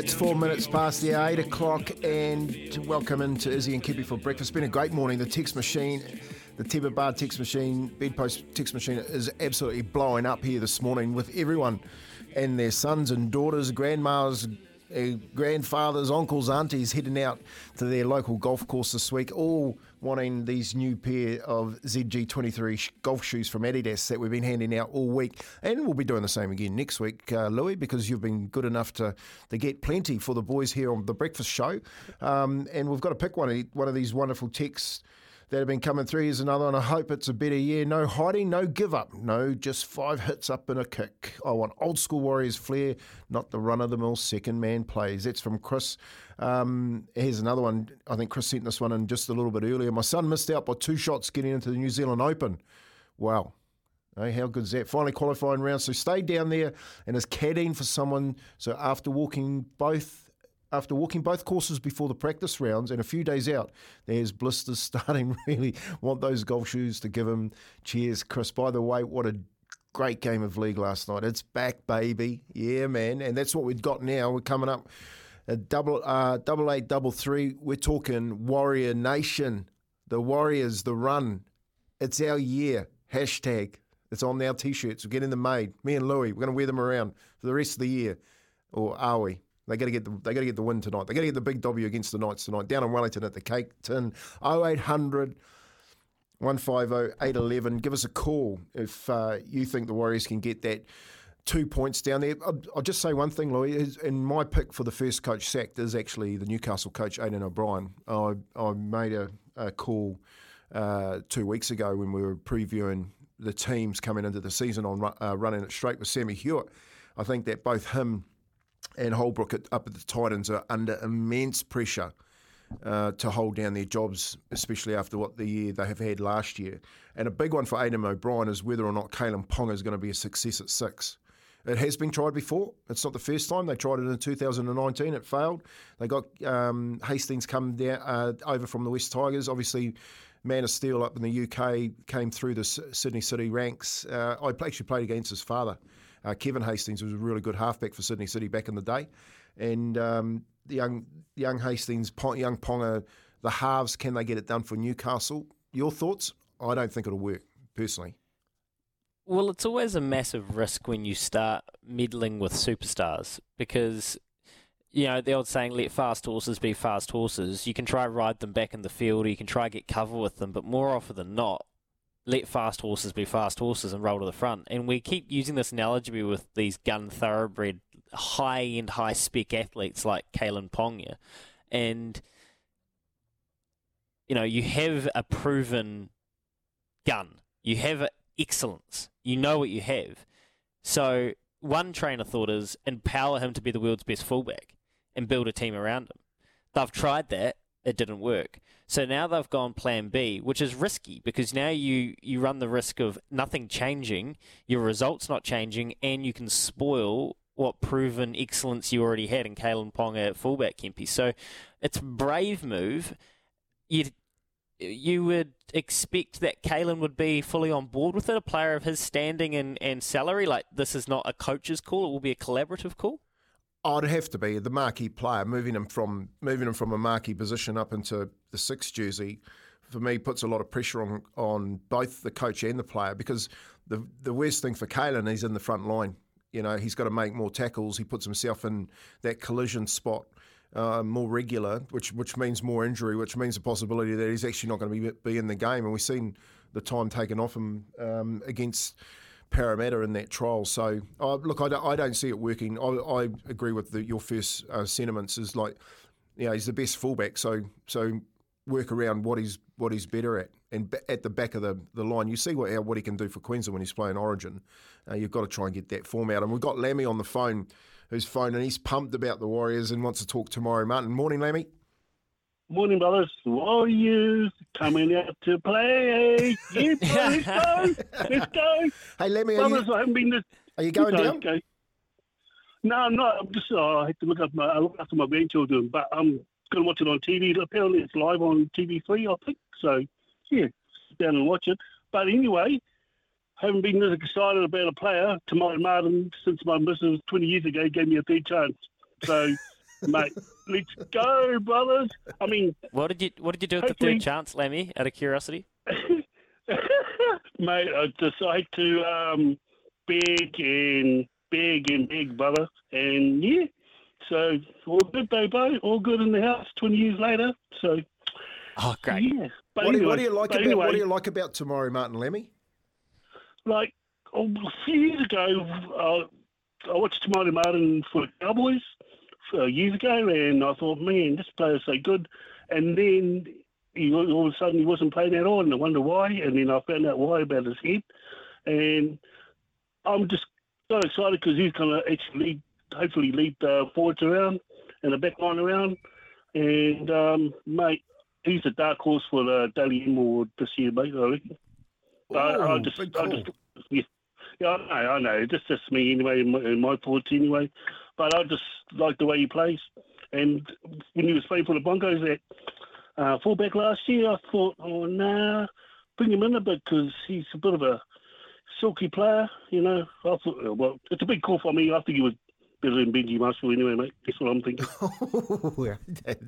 It's four minutes past the eight o'clock, and welcome into Izzy and Kippy for breakfast. It's been a great morning. The text machine, the Teba Bar text machine, bedpost text machine is absolutely blowing up here this morning with everyone and their sons and daughters, grandmas, grandfathers, uncles, aunties heading out to their local golf course this week, all wanting these new pair of ZG23 golf shoes from Adidas that we've been handing out all week. And we'll be doing the same again next week, uh, Louis, because you've been good enough to, to get plenty for the boys here on the breakfast show. Um, and we've got to pick one of, one of these wonderful texts that have been coming through. Here's another one. I hope it's a better year. No hiding, no give up. No, just five hits up and a kick. I want old school Warriors flair, not the run of the mill second man plays. That's from Chris. Um, here's another one. I think Chris sent this one in just a little bit earlier. My son missed out by two shots getting into the New Zealand Open. Wow. Hey, how good's that? Finally qualifying round. So stayed down there and is caddying for someone. So after walking both after walking both courses before the practice rounds and a few days out, there's blisters starting. Really want those golf shoes to give him. Cheers, Chris. By the way, what a great game of league last night. It's back, baby. Yeah, man. And that's what we've got now. We're coming up a double, uh, double eight, double three. We're talking Warrior Nation, the Warriors, the run. It's our year. Hashtag. It's on our t-shirts. We're getting them made. Me and Louie, we're going to wear them around for the rest of the year. Or are we? They got to get the they got to get the win tonight. They got to get the big W against the Knights tonight. Down in Wellington at the Cake Tin 0800 150 811. Give us a call if uh, you think the Warriors can get that two points down there. I'll, I'll just say one thing, Louis. And my pick for the first coach sacked is actually the Newcastle coach Adam O'Brien. I I made a, a call uh, two weeks ago when we were previewing the teams coming into the season on uh, running it straight with Sammy Hewitt. I think that both him and Holbrook at, up at the Titans are under immense pressure uh, to hold down their jobs, especially after what the year they have had last year. And a big one for Adam O'Brien is whether or not Kalyn Ponga is going to be a success at six. It has been tried before. It's not the first time. They tried it in 2019. It failed. They got um, Hastings come down uh, over from the West Tigers. Obviously, Man of Steel up in the UK came through the Sydney City ranks. Uh, I actually played against his father uh, Kevin Hastings was a really good halfback for Sydney City back in the day, and um, the young young Hastings, young Ponga, the halves can they get it done for Newcastle? Your thoughts? I don't think it'll work personally. Well, it's always a massive risk when you start meddling with superstars because you know, the old saying, let fast horses be fast horses. You can try ride them back in the field, or you can try get cover with them, but more often than not, let fast horses be fast horses and roll to the front. And we keep using this analogy with these gun thoroughbred, high end, high spec athletes like Kalyn Ponga. And, you know, you have a proven gun, you have excellence, you know what you have. So, one trainer thought is empower him to be the world's best fullback and build a team around him. They've tried that, it didn't work. So now they've gone plan B, which is risky because now you, you run the risk of nothing changing, your results not changing, and you can spoil what proven excellence you already had in Kalyn Ponga at fullback, Kempy. So it's a brave move. You you would expect that Kalyn would be fully on board with it, a player of his standing and, and salary. Like this is not a coach's call; it will be a collaborative call. It'd have to be the marquee player, moving him from moving him from a marquee position up into the sixth jersey for me puts a lot of pressure on on both the coach and the player because the the worst thing for Kalyn he's in the front line. You know, he's got to make more tackles. He puts himself in that collision spot uh, more regular, which which means more injury, which means the possibility that he's actually not going to be be in the game. And we've seen the time taken off him um, against Parramatta in that trial. So, uh, look, I don't, I don't see it working. I, I agree with the, your first uh, sentiments. Is like, you know, he's the best fullback. So, so work around what he's what he's better at, and at the back of the, the line, you see what what he can do for Queensland when he's playing Origin. Uh, you've got to try and get that form out. And we've got Lammy on the phone, who's phoned, and he's pumped about the Warriors and wants to talk to Maury Martin. Morning, Lammy. Morning, brothers. Warriors coming out to play. Yeah, let's go. Let's go. Hey, Lemmy, are you, I haven't been this. Are you going down? Okay. No, I'm not. I'm just. Uh, I have to look up my. I look after my grandchildren, but I'm going to watch it on TV. Apparently, it's live on TV3, I think. So, yeah, sit down and watch it. But anyway, haven't been this excited about a player, Te Maire Martin, since my missus 20 years ago gave me a third chance. So. mate. Let's go, brothers. I mean, what did you what did you do at the third chance, Lemmy? Out of curiosity, mate, I decided to um, beg and beg and beg, brother, and yeah. So all good, baby. All good in the house. Twenty years later. So. Oh, great. Yeah. But what, anyway, do, what do you like about anyway, what do you like about Te Maire Martin Lemmy? Like oh, a few years ago, uh, I watched Te Maire Martin for the Cowboys uh, years ago, and I thought, man, this player's so good. And then he, all of a sudden he wasn't playing at all, and I wonder why. And then I found out why about his head, and I'm just so excited because he's going to actually lead, hopefully lead the forwards around and the back line around. And um, mate, he's a dark horse for the Dally M award this year, mate. I reckon. Ooh, I, I just. I just, yeah, yeah, I know, I know. Just me anyway, in my, in my thoughts anyway. But I just like the way he plays. And when he was playing for the Broncos at uh, fullback last year, I thought, oh, nah, bring him in a bit because he's a bit of a silky player, you know. I thought, well, it's a big call for me. I think he was better than Benji Marshall anyway, mate. That's what I'm thinking. Oh,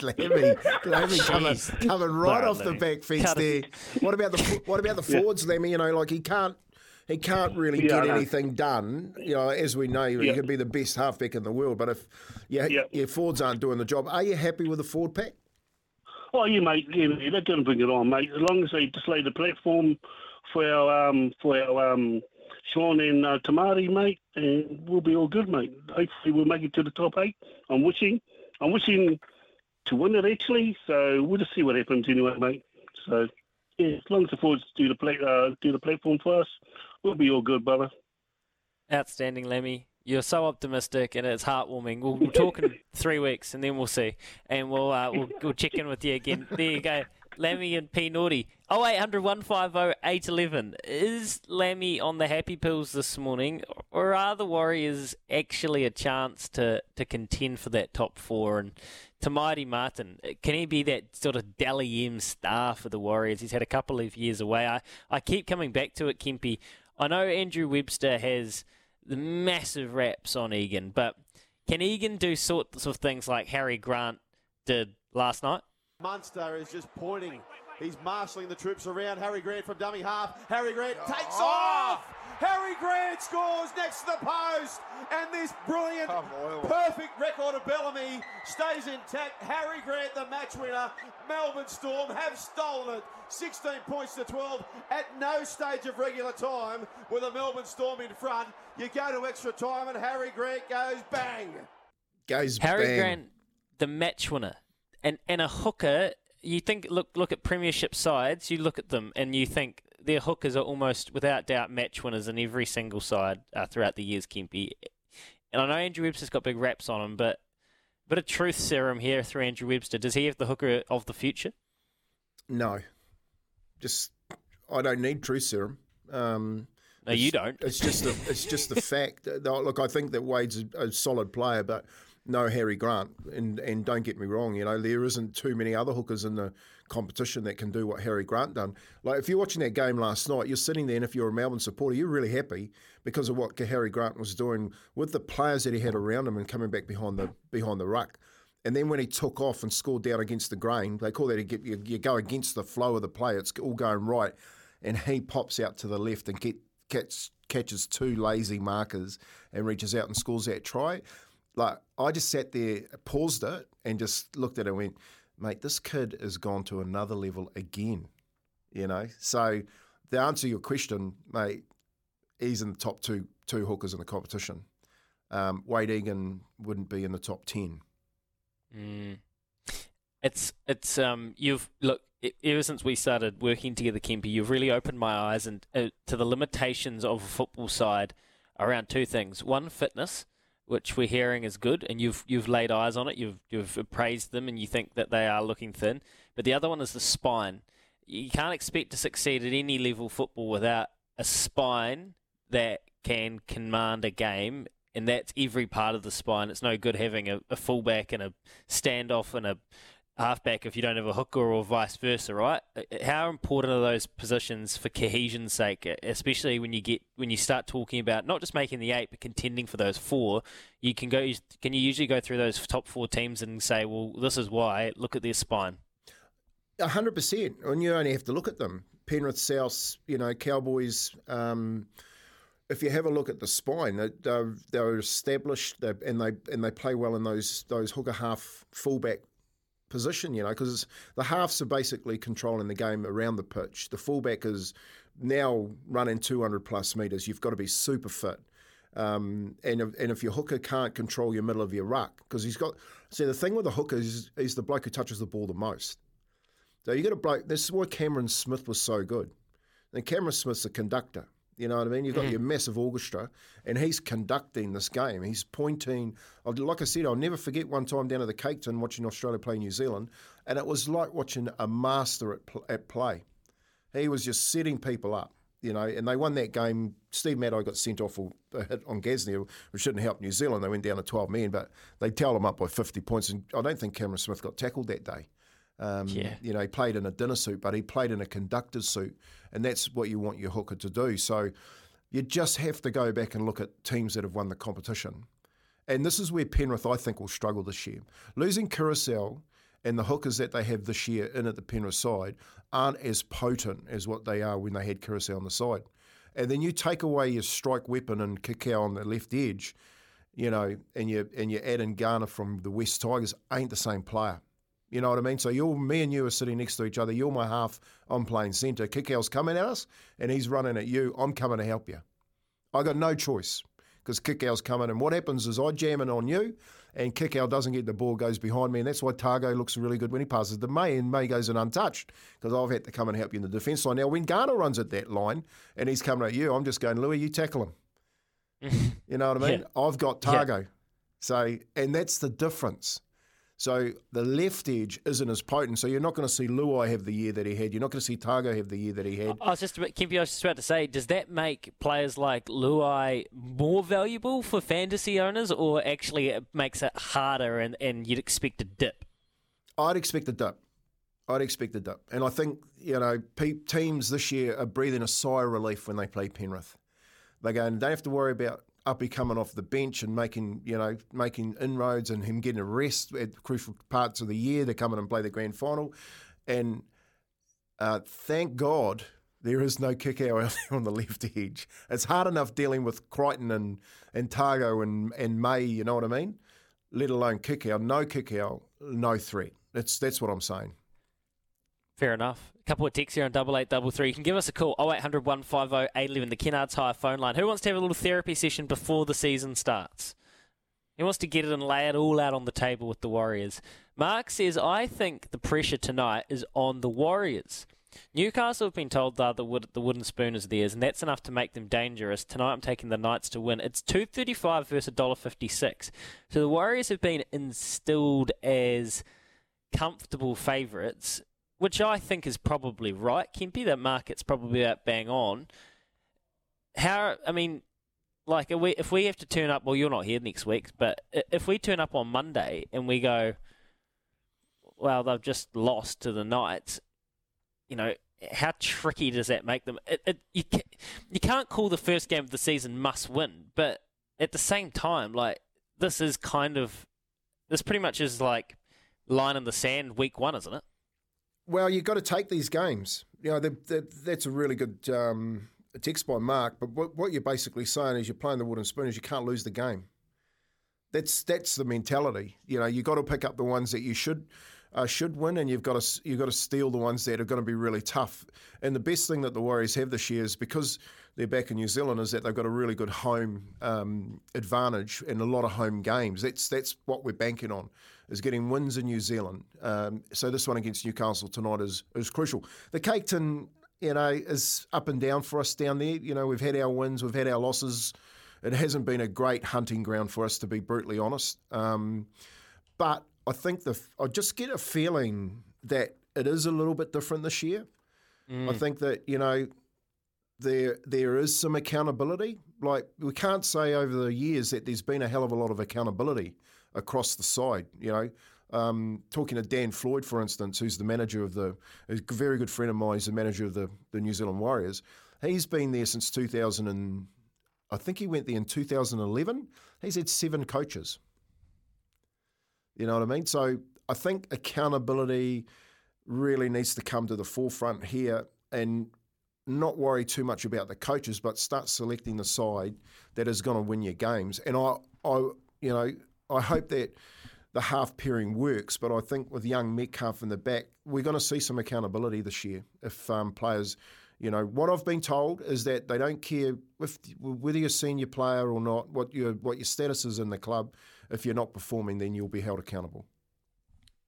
Lemmy, Lemmy coming, coming right off the back fence there. What about the what about the forwards, yeah. Lemmy? You know, like he can't he can't really yeah, get anything done. You know, as we know, he can be the best halfback in the world, but if yeah, your Fords aren't doing the job, are you happy with the Ford pack? Oh, yeah, mate. Yeah, they're going to bring it on, mate. As long as they just lay the platform for our um, for our um, Sean and uh, Te Maire, mate, and we'll be all good, mate. Hopefully, we'll make it to the top eight. I'm wishing, I'm wishing to win it actually. So we'll just see what happens anyway, mate. So yeah, as long as the forwards do the play, uh, do the platform for us, we'll be all good, brother. Outstanding, Lemmy. You're so optimistic, and it's heartwarming. We'll, we'll talk in three weeks, and then we'll see, and we'll uh, we'll, we'll check in with you again. There you go. Lammy and P Naughty. 0800 150 811. Is Lammy on the happy pills this morning, or are the Warriors actually a chance to, to contend for that top four? And Te Maire Martin, can he be that sort of Dally M star for the Warriors? He's had a couple of years away. I, I keep coming back to it, Kempy. I know Andrew Webster has the massive raps on Egan, but can Egan do sorts of things like Harry Grant did last night? Munster is just pointing. He's marshalling the troops around. Harry Grant from dummy half. Harry Grant takes oh. off. Harry Grant scores next to the post, and this brilliant, perfect record of Bellamy stays intact. Harry Grant, the match winner. Melbourne Storm have stolen it. 16 points to 12 at no stage of regular time with a Melbourne Storm in front. You go to extra time, and Harry Grant goes bang. Goes Harry bang. Grant, the match winner, and and a hooker. You think look look at Premiership sides. You look at them and you think their hookers are almost without doubt match winners in every single side uh, throughout the years, Kempy. And I know Andrew Webster's got big raps on him, but a bit of truth serum here through Andrew Webster. Does he have the hooker of the future? No, just I don't need truth serum. Um, no, you don't. It's just the it's just the fact. Look, I think that Wade's a, a solid player, but no Harry Grant. And and don't get me wrong, you know, there isn't too many other hookers in the competition that can do what Harry Grant done. Like if you're watching that game last night, you're sitting there and if you're a Melbourne supporter, you're really happy because of what Harry Grant was doing with the players that he had around him and coming back behind the behind the ruck. And then when he took off and scored down against the grain, they call that you, you, you go against the flow of the play. It's all going right, and he pops out to the left and get, gets, catches two lazy markers and reaches out and scores that try. Like I just sat there, paused it, and just looked at it and went, "Mate, this kid has gone to another level again." You know, so the answer to your question, mate, he's in the top two two hookers in the competition. Um, Wade Egan wouldn't be in the top ten. Mm. It's it's um you've look ever since we started working together, Kempy, you've really opened my eyes and uh, to the limitations of a football side around two things. One, fitness, which we're hearing is good, and you've you've laid eyes on it. You've you've praised them, and you think that they are looking thin. But the other one is the spine. You can't expect to succeed at any level football without a spine that can command a game and that's every part of the spine. It's no good having a, a fullback and a standoff and a halfback if you don't have a hooker or vice versa, right? Uh, uh, how important are those positions for cohesion's sake, uh, especially when you get when you start talking about not just making the eight but contending for those four? You can go. Can you usually go through those top four teams and say, well, this is why. Look at their spine. hundred percent, and you only have to look at them. Penrith, South, you know, Cowboys. Um, if you have a look at the spine, they're, they're established and they and they play well in those those hooker half fullback position, you know, because the halves are basically controlling the game around the pitch. The fullback is now running 200 plus metres. You've got to be super fit. Um, and, if, and if your hooker can't control your middle of your ruck, because he's got, see, the thing with the hooker is he's the bloke who touches the ball the most. So you got a bloke, this is why Cameron Smith was so good. And Cameron Smith's a conductor. You know what I mean? You've got mm. your massive orchestra, and he's conducting this game. He's pointing. Like I said, I'll never forget one time down at the Cake Tin watching Australia play New Zealand, and it was like watching a master at, at play. He was just setting people up, you know, and they won that game. Steve Matai got sent off for a hit on Gasnier, which shouldn't help New Zealand. They went down to 12 men, but they towed them up by 50 points, and I don't think Cameron Smith got tackled that day. Um, yeah. You know, he played in a dinner suit, but he played in a conductor's suit, and that's what you want your hooker to do. So you just have to go back and look at teams that have won the competition. And this is where Penrith, I think, will struggle this year. Losing Koroisau and the hookers that they have this year in at the Penrith side aren't as potent as what they are when they had Koroisau on the side. And then you take away your strike weapon and Kikau on the left edge, you know, and you and you add in Garner from the West Tigers, ain't the same player. You know what I mean? So you're me and you are sitting next to each other. You're my half. I'm playing centre. Kikau's coming at us, and he's running at you. I'm coming to help you. I got no choice because Kikau's coming. And what happens is I jam in on you, and Kikau doesn't get the ball, goes behind me, and that's why Tago looks really good when he passes to May, and May goes in untouched because I've had to come and help you in the defence line. Now when Garner runs at that line and he's coming at you, I'm just going, Louis, you tackle him. you know what I mean? Yeah. I've got Tago. Yeah. So, and that's the difference. So the left edge isn't as potent. So you're not going to see Luai have the year that he had. You're not going to see Tago have the year that he had. I was just Kempy, I was just about to say, does that make players like Luai more valuable for fantasy owners, or actually it makes it harder and, and you'd expect a dip? I'd expect a dip. I'd expect a dip. And I think, you know, teams this year are breathing a sigh of relief when they play Penrith. They go, and don't have to worry about Uppy coming off the bench and making you know making inroads and him getting a rest at crucial parts of the year. They come in and play the grand final, and uh, thank God there is no kick out on the left edge. It's hard enough dealing with Crichton and and Tago and and May. You know what I mean? Let alone kick out, No kick out, no threat. That's that's what I'm saying. Fair enough. Couple of texts here on double eight double three. You can give us a call 0800 150 811, the Kennards Hire phone line. Who wants to have a little therapy session before the season starts? He wants to get it and lay it all out on the table with the Warriors. Mark says, I think the pressure tonight is on the Warriors. Newcastle have been told they're the, wood, the wooden spoon is theirs, and that's enough to make them dangerous. Tonight I'm taking the Knights to win. It's two thirty five versus $1.56. So the Warriors have been instilled as comfortable favourites which I think is probably right, Kempy. That market's probably about bang on. How? I mean, like, we, if we have to turn up, well, you're not here next week, but if we turn up on Monday and we go, well, they've just lost to the Knights, you know, how tricky does that make them? It, it, you, you can't call the first game of the season must win, but at the same time, like, this is kind of This pretty much is like line in the sand week one, isn't it? Well, you've got to take these games. You know, they're, they're, that's a really good um, text by Mark. But what, what you're basically saying is you're playing the wooden spoon is you can't lose the game. That's that's the mentality. You know, you've got to pick up the ones that you should uh, should win, and you've got to you've got to steal the ones that are going to be really tough. And the best thing that the Warriors have this year is because they're back in New Zealand, is that they've got a really good home um, advantage and a lot of home games. That's that's what we're banking on is getting wins in New Zealand. Um, so this one against Newcastle tonight is is crucial. The Cake Tin, you know, is up and down for us down there. You know, we've had our wins, we've had our losses. It hasn't been a great hunting ground for us, to be brutally honest. Um, but I think the I just get a feeling that it is a little bit different this year. Mm. I think that you know there there is some accountability. Like we can't say over the years that there's been a hell of a lot of accountability across the side. You know, um, talking to Dan Floyd, for instance, who's the manager of the a very good friend of mine. He's the manager of the the New Zealand Warriors. He's been there since 2000 and I think he went there in 2011. He's had seven coaches. You know what I mean? So I think accountability really needs to come to the forefront here and not worry too much about the coaches, but start selecting the side that is going to win your games. And I, I, you know, I hope that the half pairing works, but I think with young Metcalf in the back, we're going to see some accountability this year if um, players you know, what I've been told is that they don't care if, whether you're a senior player or not, what your what your status is in the club. If you're not performing, then you'll be held accountable.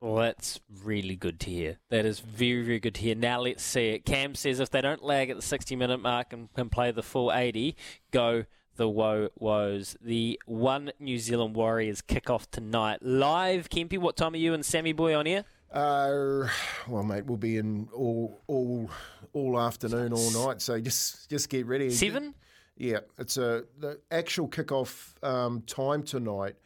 Well, that's really good to hear. That is very, very good to hear. Now let's see it. Cam says if they don't lag at the 60 minute mark and can play the full 80, go the woe woes. The one New Zealand Warriors kick off tonight. Live, Kempy, what time are you and Sammy Boy on here? Uh, well, mate, we'll be in all all all afternoon, all night. So just just get ready. Seven. Yeah, it's a the actual kickoff um, time tonight.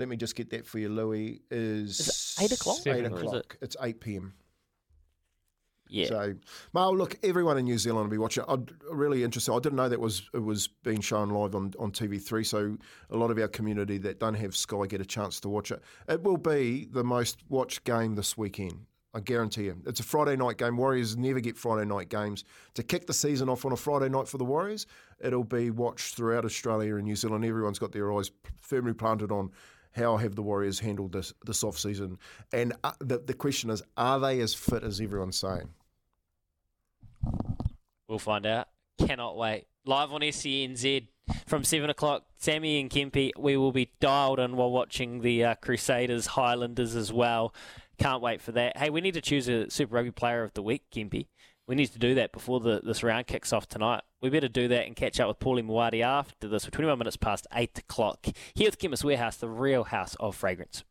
Let me just get that for you, Louis. Is, is eight o'clock? Eight o'clock. It? It's eight p.m. Yeah. So, well, look, everyone in New Zealand will be watching. I'm really interested. I didn't know that was it was being shown live on, on TV3. So, a lot of our community that don't have Sky get a chance to watch it. It will be the most watched game this weekend. I guarantee you. It's a Friday night game. Warriors never get Friday night games. To kick the season off on a Friday night for the Warriors, it'll be watched throughout Australia and New Zealand. Everyone's got their eyes firmly planted on how have the Warriors handled this this off season. And uh, the the question is, are they as fit as everyone's saying? We'll find out. Cannot wait. Live on SENZ from 7 o'clock. Sammy and Kempy, we will be dialed in while watching the uh, Crusaders Highlanders as well. Can't wait for that. Hey, we need to choose a Super Rugby Player of the Week, Kempy. We need to do that before the, this round kicks off tonight. We better do that and catch up with Paulie Mawadi after this. We're 21 minutes past 8 o'clock. Here with Chemist Warehouse, the real house of fragrance.